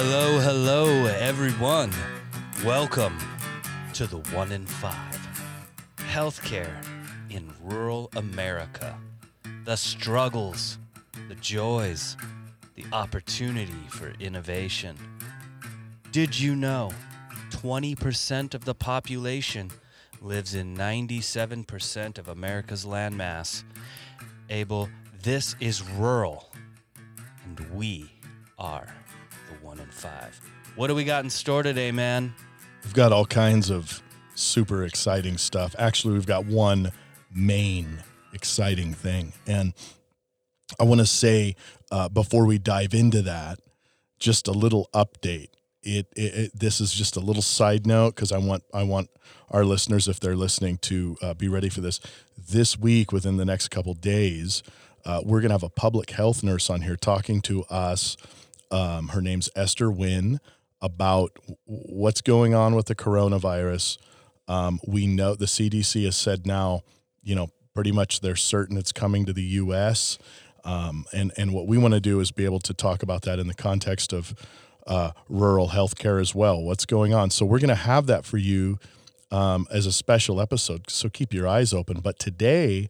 Hello, hello, everyone. Welcome to the one in five. Healthcare in rural America. The struggles, the joys, the opportunity for innovation. Did you know 20% of the population lives in 97% of America's landmass? Abel, this is rural, and we are What do we got in store today, man? We've got all kinds of super exciting stuff. Actually, we've got one main exciting thing. And I want to say uh, before we dive into that, just a little update. It, it, it this is just a little side note because I want I want our listeners, if they're listening, to uh, be ready for this. This week, within the next couple days, uh, we're to have a public health nurse on here talking to us. Um, her name's Esther Wynn about what's going on with the coronavirus. Um, we know the CDC has said now, you know, pretty much they're certain it's coming to the U.S. Um, and and what we want to do is be able to talk about that in the context of uh, rural healthcare as well. What's going on? So we're going to have that for you um, as a special episode. So keep your eyes open. But today,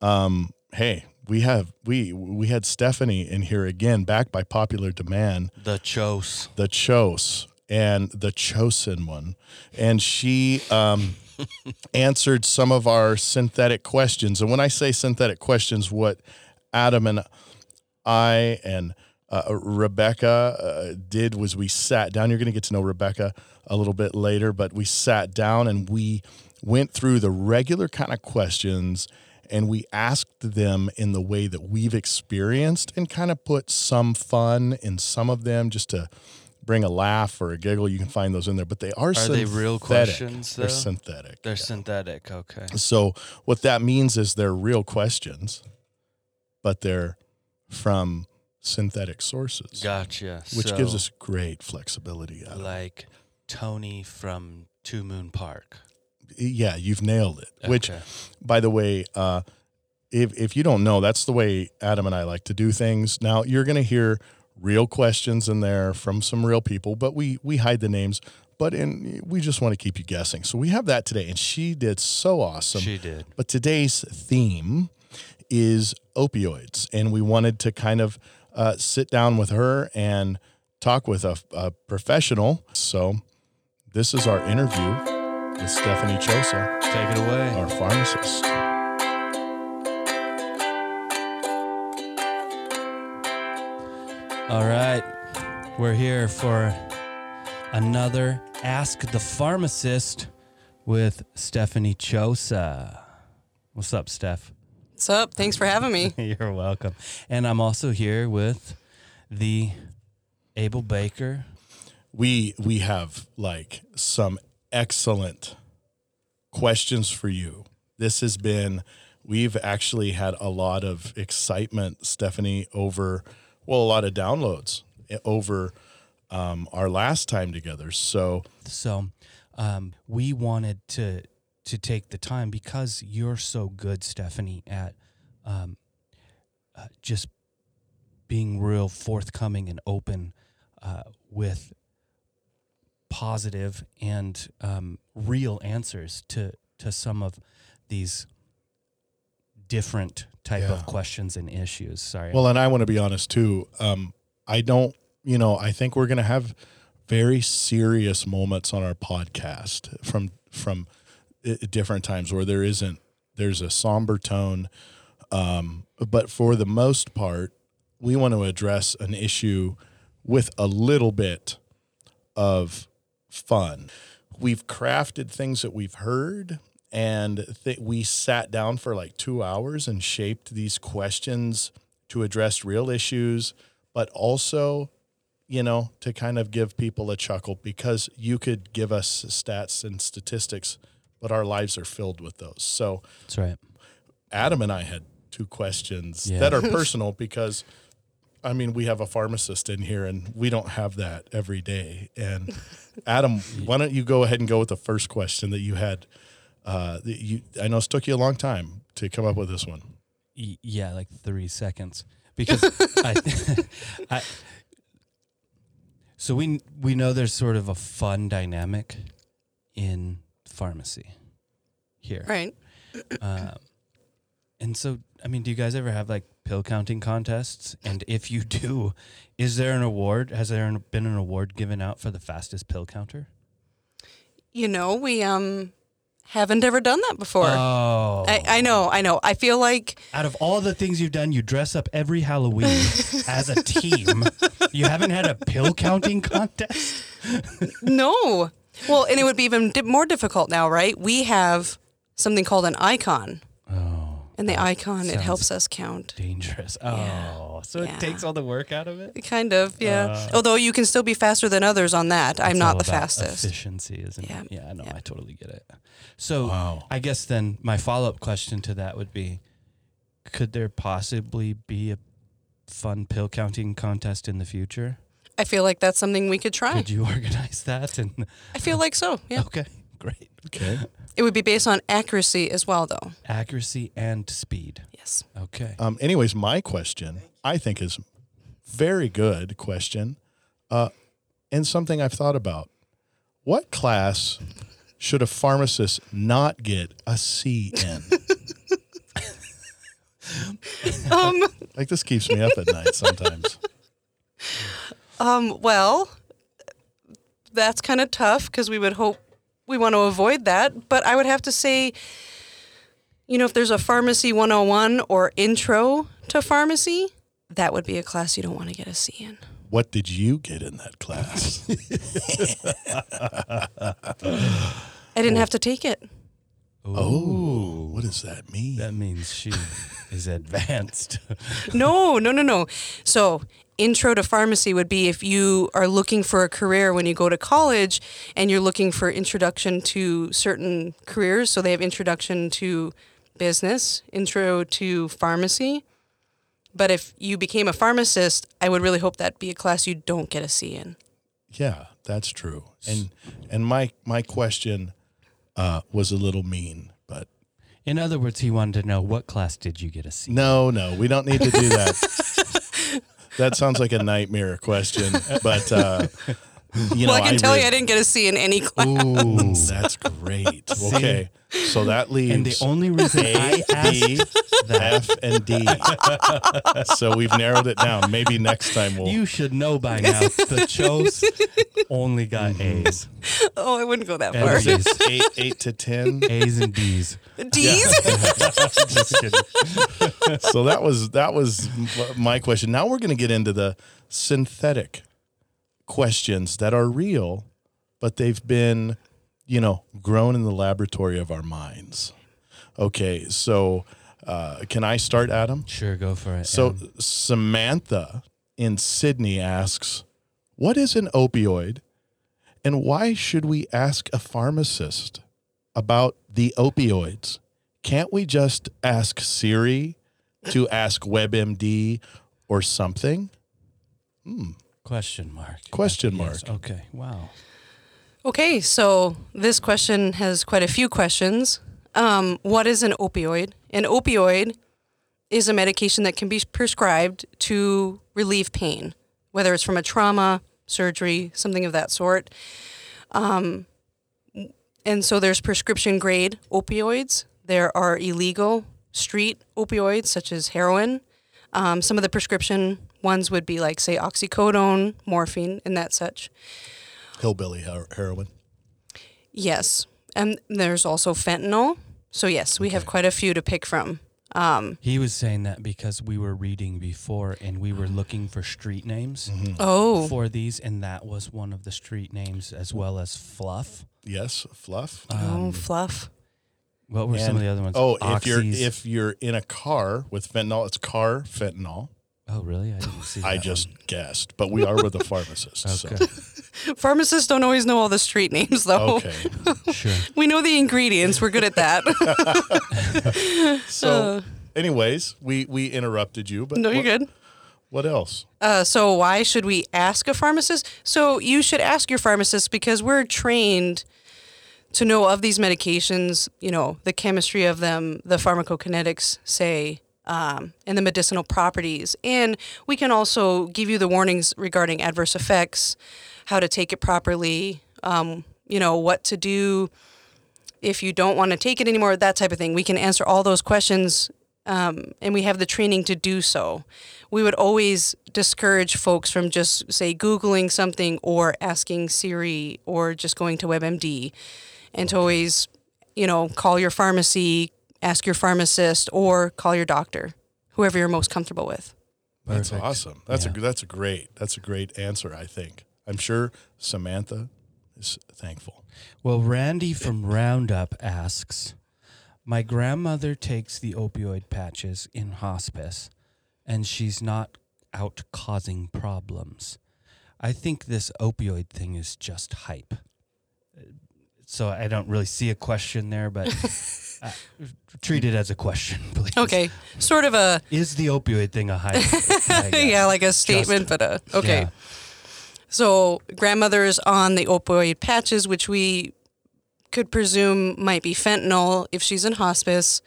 um, hey, we have we we had Stephanie in here again, back by popular demand. The Chose. The Chose and the chosen one, and she um, answered some of our synthetic questions. And when I say synthetic questions, what Adam and I and uh, Rebecca uh, did was we sat down. You're going to get to know Rebecca a little bit later, but we sat down and we went through the regular kind of questions and we asked them in the way that we've experienced and kind of put some fun in some of them just to bring a laugh or a giggle. You can find those in there, but they are, Are synthetic. they real questions? They're synthetic. They're yeah. synthetic. Okay. So what that means is they're real questions, but they're from synthetic sources, Gotcha. which So, gives us great flexibility. Like Tony from Two Moon Park. Yeah, you've nailed it. Which, by the way, uh, if if you don't know, that's the way Adam and I like to do things. Now you're going to hear real questions in there from some real people, but we we hide the names. But in we just want to keep you guessing. So we have that today, and she did so awesome. She did. But today's theme is opioids, and we wanted to kind of uh, sit down with her and talk with a, a professional. So this is our interview with Stephanie Chosa, Take it away. our pharmacist. All right. We're here for another Ask the Pharmacist with Stephanie Chosa. What's up, Steph? What's up? Thanks for having me. You're welcome. And I'm also here with the Abel Baker. We we have like some excellent questions for you. This has been we've actually had a lot of excitement, Stephanie, over well, a lot of downloads eh, over um, our last time together. So So um, we wanted to to take the time because you're so good, Stephanie, at um, uh, just being real forthcoming and open uh, with positive and um, real answers to to some of these different type Yeah. of questions and issues. Sorry. Well, and I want to be honest too. Um, I don't, you know, I think we're going to have very serious moments on our podcast from from different times where there isn't there's a somber tone, um, but for the most part, we want to address an issue with a little bit of fun. We've crafted things that we've heard, and th- we sat down for like two hours and shaped these questions to address real issues, but also, you know, to kind of give people a chuckle because you could give us stats and statistics, but our lives are filled with those. So, That's right. Adam and I had two questions Yeah. that are personal because I mean, we have a pharmacist in here and we don't have that every day. And Adam, why don't you go ahead and go with the first question that you had? Uh, that you, I know it took you a long time to come up with this one. Yeah, like three seconds. Because I, I, So we we know there's sort of a fun dynamic in pharmacy here. Right. Um, and so, I mean, do you guys ever have like pill counting contests? And if you do, is there an award? Has there been an award given out for the fastest pill counter? You know, we um haven't ever done that before. Oh, I, I know, I know. I feel like out of all the things you've done, you dress up every Halloween as a team. You haven't had a pill counting contest? no. Well, and it would be even more difficult now, right? We have something called an Eyecon, and the Eyecon it helps us count. dangerous. Oh, so Yeah. it takes all the work out of it? Kind of, yeah. Uh, Although you can still be faster than others on that. I'm not all the about fastest. Efficiency, isn't Yeah. it? Yeah, no, Yeah. I totally get it. So Wow. I guess then my follow up question to that would be could there possibly be a fun pill counting contest in the future? I feel like that's something we could try. Could you organize that? And I feel like so. Yeah. okay, great. Okay. It would be based on accuracy as well, though. Accuracy and speed. Yes. Okay. Um, anyways, my question I think is very good question, uh, and something I've thought about. What class should a pharmacist not get a C in? Um. like this keeps me up at night sometimes. Um. Well, that's kind of tough because we would hope we want to avoid that. But I would have to say, you know, if there's a pharmacy 101 or intro to pharmacy, that would be a class you don't want to get a C in. What did you get in that class? I didn't have to take it. oh, what does that mean? That means she is advanced. No, no, no, no. So, intro to pharmacy would be if you are looking for a career when you go to college and you're looking for introduction to certain careers. So, they have introduction to business, intro to pharmacy. But if you became a pharmacist, I would really hope that be a class you don't get a C in. Yeah, that's true. And and my my question uh, was a little mean, but In other words, he wanted to know what class did you get a C? In? No, no, we don't need to do that. that sounds like a nightmare question, but uh, you know, well, I can tell re- you I didn't get a C in any class. Ooh, that's great. Okay, so that leaves And the only reason I A, asked B, F, and D. so we've narrowed it down. Maybe next time we'll. You should know by now. The Chos only got A's. Oh, I wouldn't go that far. what is eight, eight to ten. A's and D's. D's? Just so that was that was my question. Now we're going to get into the synthetic questions that are real, but they've been, you know, grown in the laboratory of our minds. Okay, so uh, can I start, Adam? Sure, go for it. So Um, Samantha in Sydney asks, "What is an opioid, and why should we ask a pharmacist about the opioids? Can't we just ask Siri to ask WebMD or something?" question mark. Question Yes, mark. Okay. Wow. Okay, so this question has quite a few questions. Um, what is an opioid? An opioid is a medication that can be prescribed to relieve pain, whether it's from a trauma, surgery, something of that sort. Um, and so there's prescription grade opioids. There are illegal street opioids, such as heroin. Um, some of the prescription ones would be like, say, oxycodone, morphine, and that such. Hillbilly her- heroin. Yes. And there's also fentanyl. So, yes, we have quite a few to pick from. Um, He was saying that because we were reading before and we were looking for street names oh, for these, and that was one of the street names as well as fluff. Yes, fluff. oh, Um, fluff. what were some of the other ones? Oh, if you're if you're in a car with fentanyl, it's car fentanyl. oh, really? I didn't see. I just one. guessed, but we are with a pharmacist. Okay. So. Pharmacists don't always know all the street names, though. Okay. sure. We know the ingredients. We're good at that. So, anyways, we we interrupted you, but no, you're what, good. What else? Uh, so why should we ask a pharmacist? So you should ask your pharmacist because we're trained to know of these medications, you know, the chemistry of them, the pharmacokinetics, say, um, and the medicinal properties. And we can also give you the warnings regarding adverse effects. How to take it properly, um, you know, what to do if you don't want to take it anymore, that type of thing. We can answer all those questions um, and we have the training to do so. We would always discourage folks from just, say, Googling something or asking Siri or just going to WebMD and to always, you know, call your pharmacy, ask your pharmacist, or call your doctor, whoever you're most comfortable with. That's Perfect. awesome. That's Yeah. a that's a great that's a great answer. I think. I'm sure Samantha is thankful. Well, Randy from Roundup asks My grandmother takes the opioid patches in hospice, and she's not out causing problems. I think this opioid thing is just hype. So I don't really see a question there, but uh, treat it as a question, please. Okay, sort of a Is the opioid thing a hype? Yeah, like a statement, but uh, okay. Yeah. So grandmother's on the opioid patches, which we could presume might be fentanyl if she's in hospice.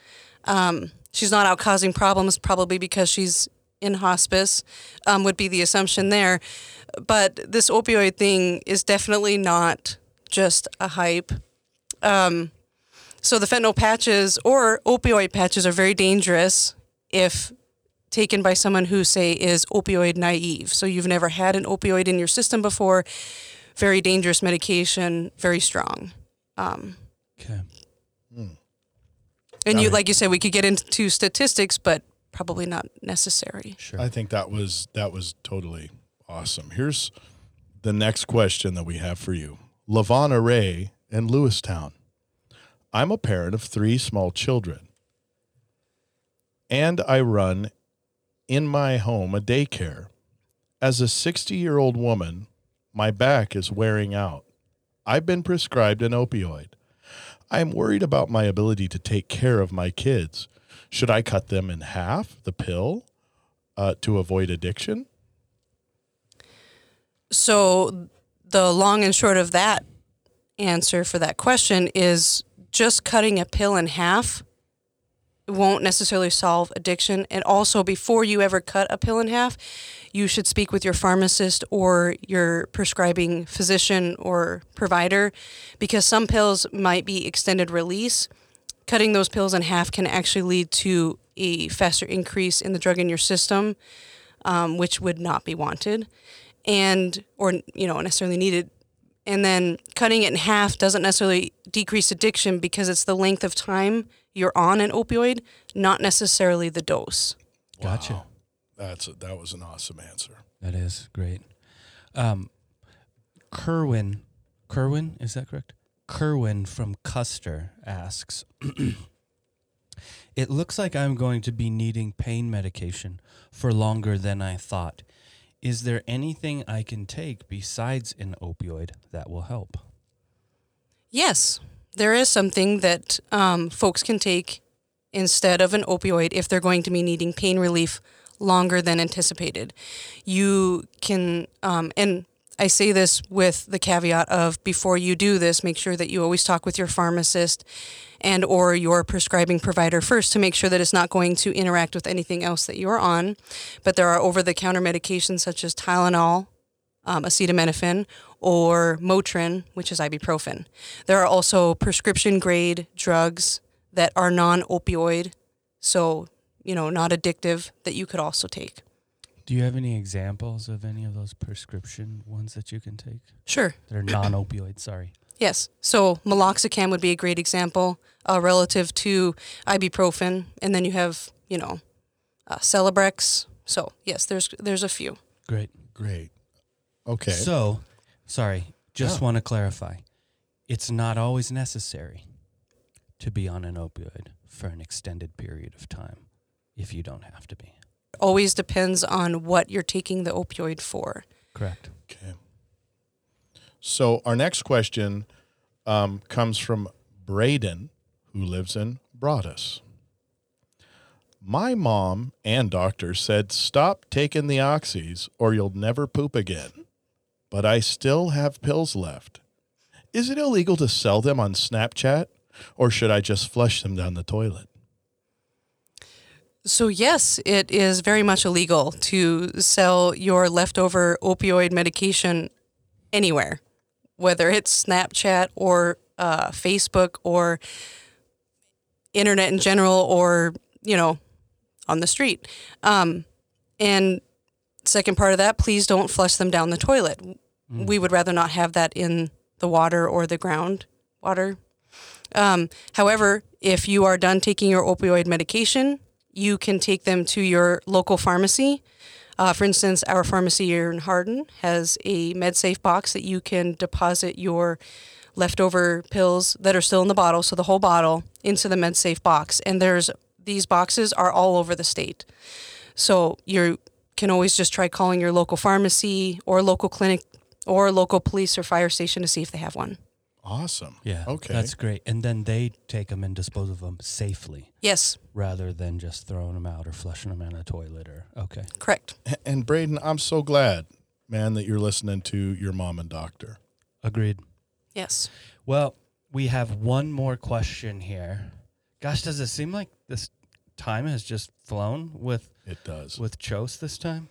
Um, she's not out causing problems, probably because she's in hospice, um, would be the assumption there. But this opioid thing is definitely not just a hype. Um, so the fentanyl patches or opioid patches are very dangerous if taken by someone who say is opioid naive. So you've never had an opioid in your system before. Very dangerous medication, very strong. Um, Okay. and you, Got like you said, we could get into statistics, but probably not necessary. Sure. I think that was that was totally awesome. Here's the next question that we have for you. Lavana Ray in Lewistown. I'm a parent of three small children. And I run in my home a daycare. As a 60 year old woman, my back is wearing out. I've been prescribed an opioid. I'm worried about my ability to take care of my kids. Should I cut them in half, the pill, uh, to avoid addiction? So the long and short of that answer for that question is just cutting a pill in half won't necessarily solve addiction. And also, before you ever cut a pill in half, you should speak with your pharmacist or your prescribing physician or provider because some pills might be extended release. Cutting those pills in half can actually lead to a faster increase in the drug in your system, um, which would not be wanted and or you know necessarily needed and then cutting it in half doesn't necessarily decrease addiction because it's the length of time you're on an opioid not necessarily the dose Gotcha. Wow. That's a, that was an awesome answer. That is great. Um, Kerwin, Kerwin, is that correct? Kerwin from Custer asks, "It looks like I'm going to be needing pain medication for longer than I thought. Is there anything I can take besides an opioid that will help?" yes there is something that um, folks can take instead of an opioid if they're going to be needing pain relief longer than anticipated you can um, and I say this with the caveat of before you do this, make sure that you always talk with your pharmacist and or your prescribing provider first to make sure that it's not going to interact with anything else that you're on. But there are over-the-counter medications such as Tylenol, um, acetaminophen, or Motrin, which is ibuprofen. There are also prescription-grade drugs that are non-opioid, so you know, not addictive, that you could also take. Do you have any examples of any of those prescription ones that you can take Sure. that are non-opioid? Sorry. Yes. So meloxicam would be a great example uh, relative to ibuprofen, and then you have you know uh, Celebrex. So yes, there's there's a few. Great. Great. Okay. So, sorry, just Yeah. want to clarify. It's not always necessary to be on an opioid for an extended period of time if you don't have to be. Always depends on what you're taking the opioid for. Correct. okay. So our next question um, comes from Braden, who lives in Broadus. My mom and doctor said stop taking the oxys or you'll never poop again. But I still have pills left. Is it illegal to sell them on Snapchat or should I just flush them down the toilet? So yes, it is very much illegal to sell your leftover opioid medication anywhere, whether it's Snapchat or uh, Facebook or internet in general or, you know, on the street. Um, and second part of that, please don't flush them down the toilet. We would rather not have that in the water or the ground water. Um, however, if you are done taking your opioid medication, you can take them to your local pharmacy. Uh, for instance, our pharmacy here in Hardin has a MedSafe box that you can deposit your leftover pills that are still in the bottle, so the whole bottle, into the MedSafe box. And there's these boxes are all over the state. So you can always just try calling your local pharmacy or local clinic or local police or fire station to see if they have one. Awesome. Yeah. Okay. That's great. And then they take them and dispose of them safely Yes, rather than just throwing them out or flushing them in a toilet or, okay. correct. and Braden, I'm so glad, man, that you're listening to your mom and doctor. Agreed. Yes. Well, we have one more question here. Gosh, does it seem like this time has just flown with It does. with Chose this time?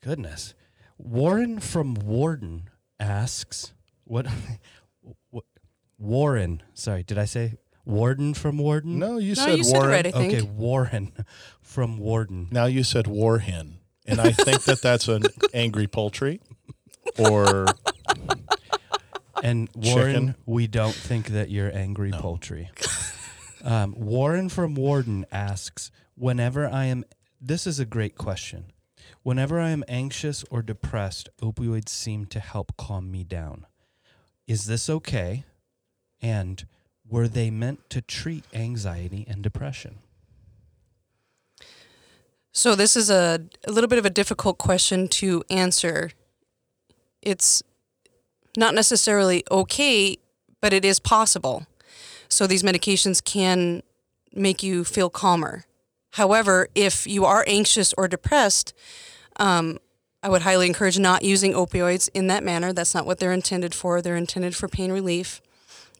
Goodness. Warren from Warden asks, what, what Warren, sorry, did I say Warden from Warden? no, you No, said you said it Warren. right, I think. Okay, Warren from Warden. Now you said war hen, and I think that that's an angry poultry, or And Warren, Chicken. we don't think that you're angry No. poultry. Um, Warren from Warden asks, whenever I am, this is a great question. Whenever I am anxious or depressed, opioids seem to help calm me down. Is this okay? And were they meant to treat anxiety and depression? So this is a, a little bit of a difficult question to answer. It's not necessarily okay, but it is possible. So these medications can make you feel calmer. However, if you are anxious or depressed, um, I would highly encourage not using opioids in that manner. That's not what they're intended for. They're intended for pain relief,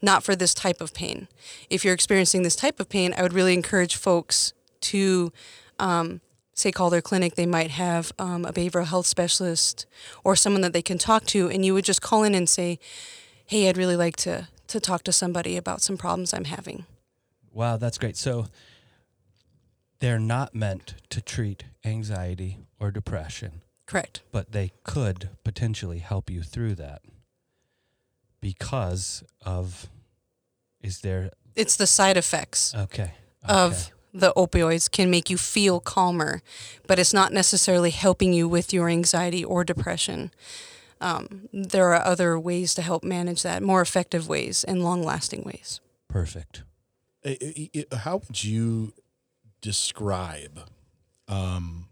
not for this type of pain. If you're experiencing this type of pain, I would really encourage folks to um, say call their clinic they might have um, a behavioral health specialist or someone that they can talk to and you would just call in and say hey i'd really like to to talk to somebody about some problems i'm having Wow, that's great. So they're not meant to treat anxiety or depression. correct but they could potentially help you through that because of is there it's the side effects okay, of okay. the opioids can make you feel calmer but it's not necessarily helping you with your anxiety or depression um, there are other ways to help manage that more effective ways and long lasting ways perfect how would you describe um,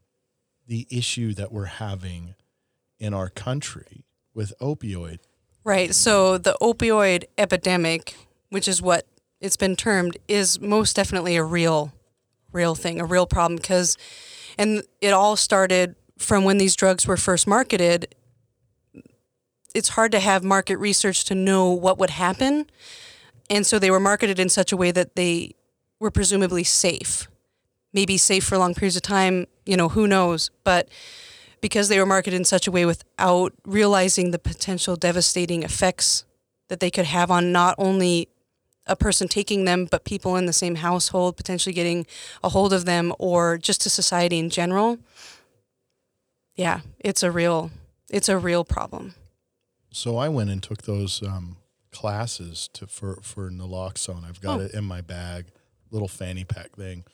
the issue that we're having in our country with opioid? Right. So the opioid epidemic, which is what it's been termed, is most definitely a real, real thing, a real problem. Because, and it all started from when these drugs were first marketed. It's hard to have market research to know what would happen. And so they were marketed in such a way that they were presumably safe. Maybe safe for long periods of time, you know, who knows? But because they were marketed in such a way without realizing the potential devastating effects that they could have on not only a person taking them, but people in the same household potentially getting a hold of them or just to society in general. Yeah, it's a real it's a real problem. So I went and took those um, classes to for for naloxone. I've got Oh. it in my bag, little fanny pack thing.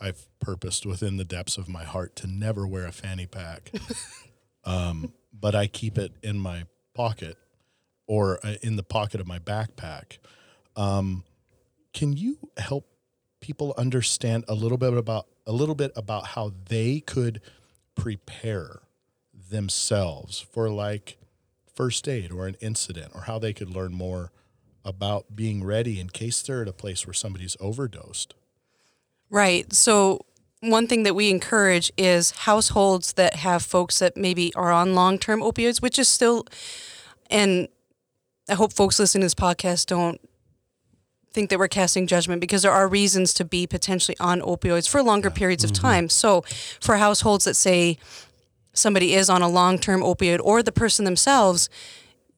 I've purposed within the depths of my heart to never wear a fanny pack, um, but I keep it in my pocket or uh, in the pocket of my backpack. Um, can you help people understand a little bit about a little bit about how they could prepare themselves for like first aid or an incident or how they could learn more about being ready in case they're at a place where somebody's overdosed. Right. So one thing that we encourage is households that have folks that maybe are on long-term opioids, which is still, and I hope folks listening to this podcast don't think that we're casting judgment because there are reasons to be potentially on opioids for longer periods of mm-hmm. time. So for households that say somebody is on a long-term opioid or the person themselves,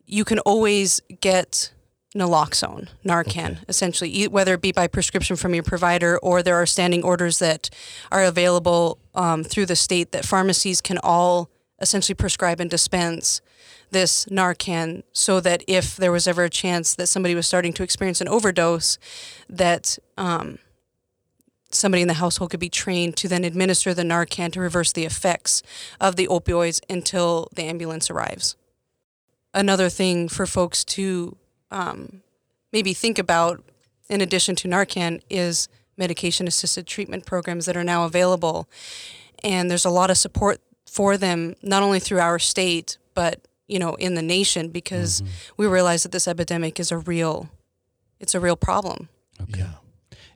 you can always get naloxone, Narcan, Okay. essentially, whether it be by prescription from your provider or there are standing orders that are available um, through the state that pharmacies can all essentially prescribe and dispense this Narcan so that if there was ever a chance that somebody was starting to experience an overdose, that um, somebody in the household could be trained to then administer the Narcan to reverse the effects of the opioids until the ambulance arrives. Another thing for folks to um, maybe think about, in addition to Narcan, is medication assisted treatment programs that are now available. And there's a lot of support for them, not only through our state, but you know, in the nation, because we realize that this epidemic is a real, it's a real problem. Okay. Yeah.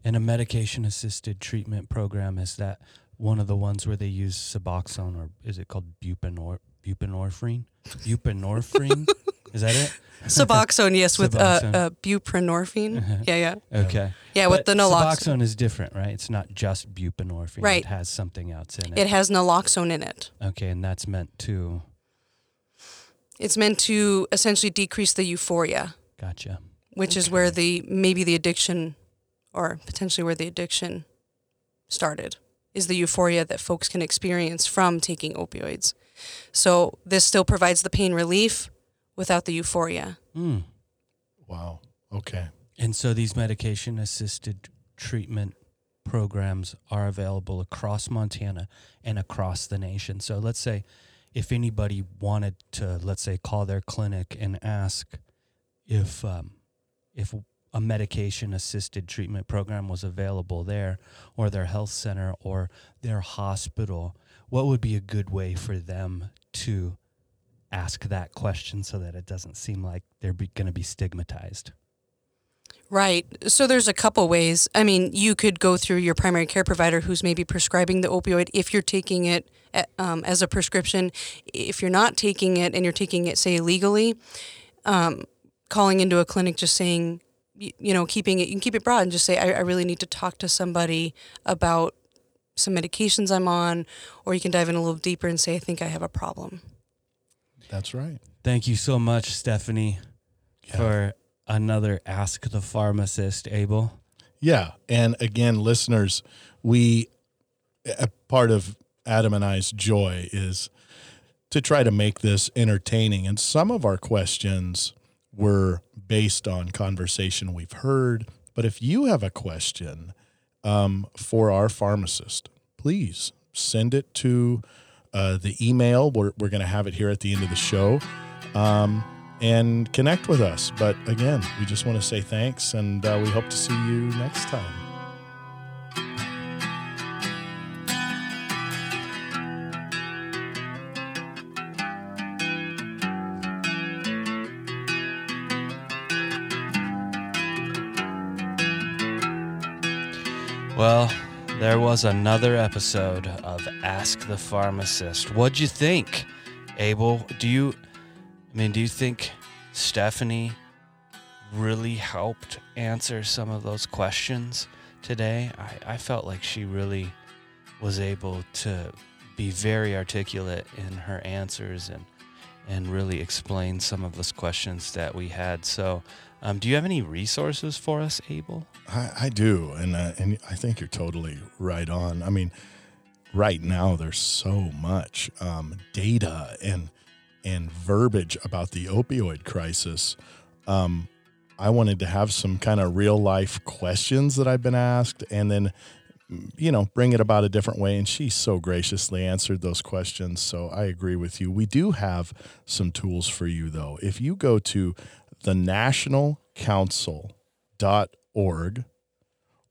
And a medication assisted treatment program is that one of the ones where they use Suboxone or is it called buprenorphine? Buprenorphine? Buprenorphine? is that it? Suboxone, yes, with uh, Suboxone. uh, buprenorphine. Uh-huh. Yeah, yeah, Okay. yeah. With the naloxone, Suboxone is different, right? It's not just buprenorphine. Right. It has something else in it. it has naloxone in it. okay, and that's meant to It's meant to essentially decrease the euphoria, gotcha. which is where the maybe the addiction, or potentially where the addiction started, is the euphoria that folks can experience from taking opioids. So this still provides the pain relief without the euphoria. Mm. Wow. Okay. And so these medication assisted treatment programs are available across Montana and across the nation. So let's say if anybody wanted to, let's say, call their clinic and ask if um, if a medication assisted treatment program was available there or their health center or their hospital, what would be a good way for them to ask that question so that it doesn't seem like they're going to be stigmatized? Right. So there's a couple ways. I mean, you could go through your primary care provider who's maybe prescribing the opioid if you're taking it a- um, as a prescription. If you're not taking it and you're taking it, say, illegally, um, calling into a clinic just saying, you, you know, keeping it, you can keep it broad and just say, I, I really need to talk to somebody about some medications I'm on, or you can dive in a little deeper and say, I think I have a problem. That's right. Thank you so much, Stephanie, Yeah. for another Ask the Pharmacist, Abel. Yeah. And again, listeners, we, a part of Adam and I's joy is to try to make this entertaining. And some of our questions were based on conversation we've heard. But if you have a question um, for our pharmacist, please send it to uh, the email. We're, we're going to have it here at the end of the show. Um, and connect with us. But again, we just want to say thanks and uh, we hope to see you next time. Was another episode of Ask the Pharmacist. What'd you think, Abel? Do you, I mean, do you think Stephanie really helped answer some of those questions today? I, I felt like she really was able to be very articulate in her answers and and really explain some of those questions that we had. So, um, do you have any resources for us, Abel? I, I do. And, uh, and I think you're totally right on. I mean, right now there's so much um, data and, and verbiage about the opioid crisis. Um, I wanted to have some kind of real life questions that I've been asked and then, you know, bring it about a different way. And she so graciously answered those questions. So I agree with you. We do have some tools for you, though. If you go to the National Council.org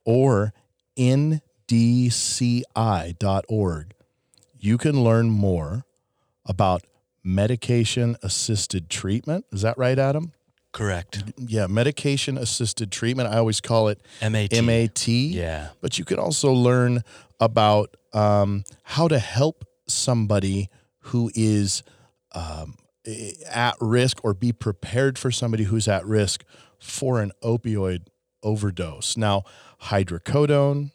or ndci.org, you can learn more about medication assisted treatment. Is that right, Adam? Correct. Yeah, medication assisted treatment. I always call it MAT. MAT. Yeah. But you can also learn about um, how to help somebody who is um, at risk or be prepared for somebody who's at risk for an opioid overdose. Now, hydrocodone,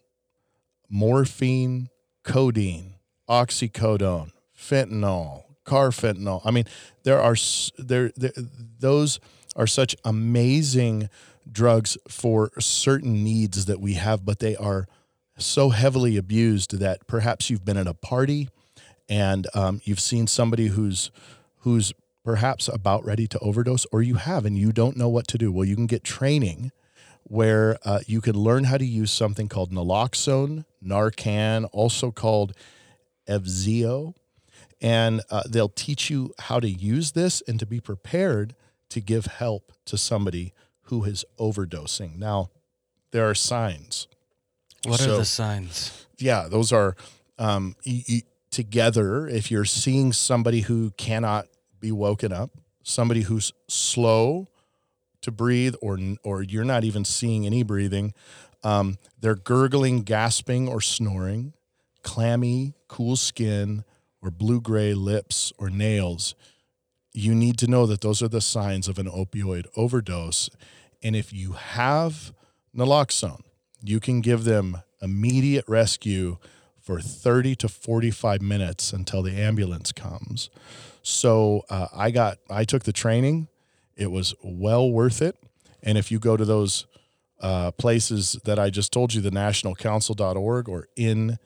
morphine, codeine, oxycodone, fentanyl, carfentanil. I mean, there are there, there those are such amazing drugs for certain needs that we have, but they are so heavily abused that perhaps you've been at a party and um, you've seen somebody who's who's perhaps about ready to overdose, or you have and you don't know what to do. Well, you can get training where uh, you can learn how to use something called naloxone, Narcan, also called Evzio, and uh, they'll teach you how to use this and to be prepared to give help to somebody who is overdosing. Now, there are signs. What are the signs? Yeah, those are um, y- y- together. If you're seeing somebody who cannot be woken up, somebody who's slow to breathe, or or you're not even seeing any breathing, um, they're gurgling, gasping, or snoring, clammy, cool skin, or blue gray lips or nails. You need to know that those are the signs of an opioid overdose. And if you have naloxone, you can give them immediate rescue for 30 to 45 minutes until the ambulance comes. So uh, I got, I took the training. It was well worth it. And if you go to those uh, places that I just told you, the nationalcouncil.org or ndci.org,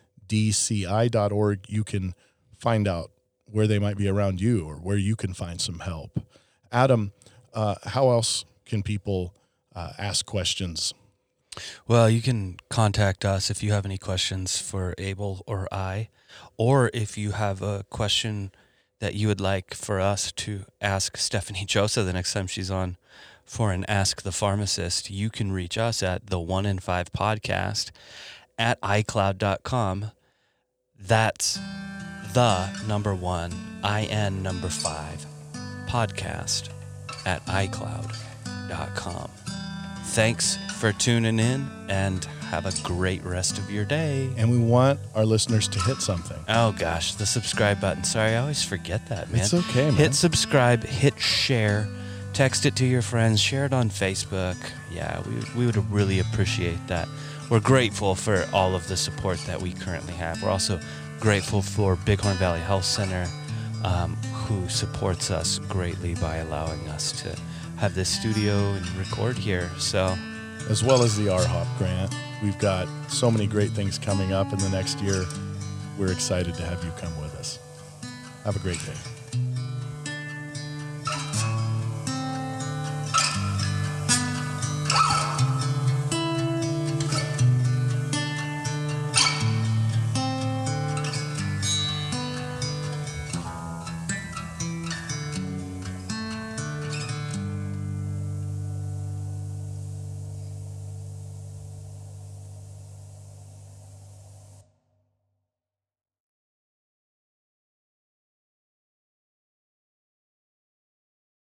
you can find out where they might be around you or where you can find some help. Adam, uh, how else can people uh, ask questions? Well, you can contact us if you have any questions for Abel or I, or if you have a question that you would like for us to ask Stephanie Chosa the next time she's on for an Ask the Pharmacist, you can reach us at the one in five podcast at iCloud.com. That's the number one, IN number five podcast at iCloud.com. Thanks for tuning in and have a great rest of your day. And we want our listeners to hit something. Oh gosh, the subscribe button. Sorry, I always forget that, man. It's okay, man. Hit subscribe, hit share, text it to your friends, share it on Facebook. Yeah, we, we would really appreciate that. We're grateful for all of the support that we currently have. We're also grateful for Bighorn Valley Health Center, um, who supports us greatly by allowing us to have this studio and record here. So, as well as the RHOP grant. We've got so many great things coming up in the next year. We're excited to have you come with us. Have a great day.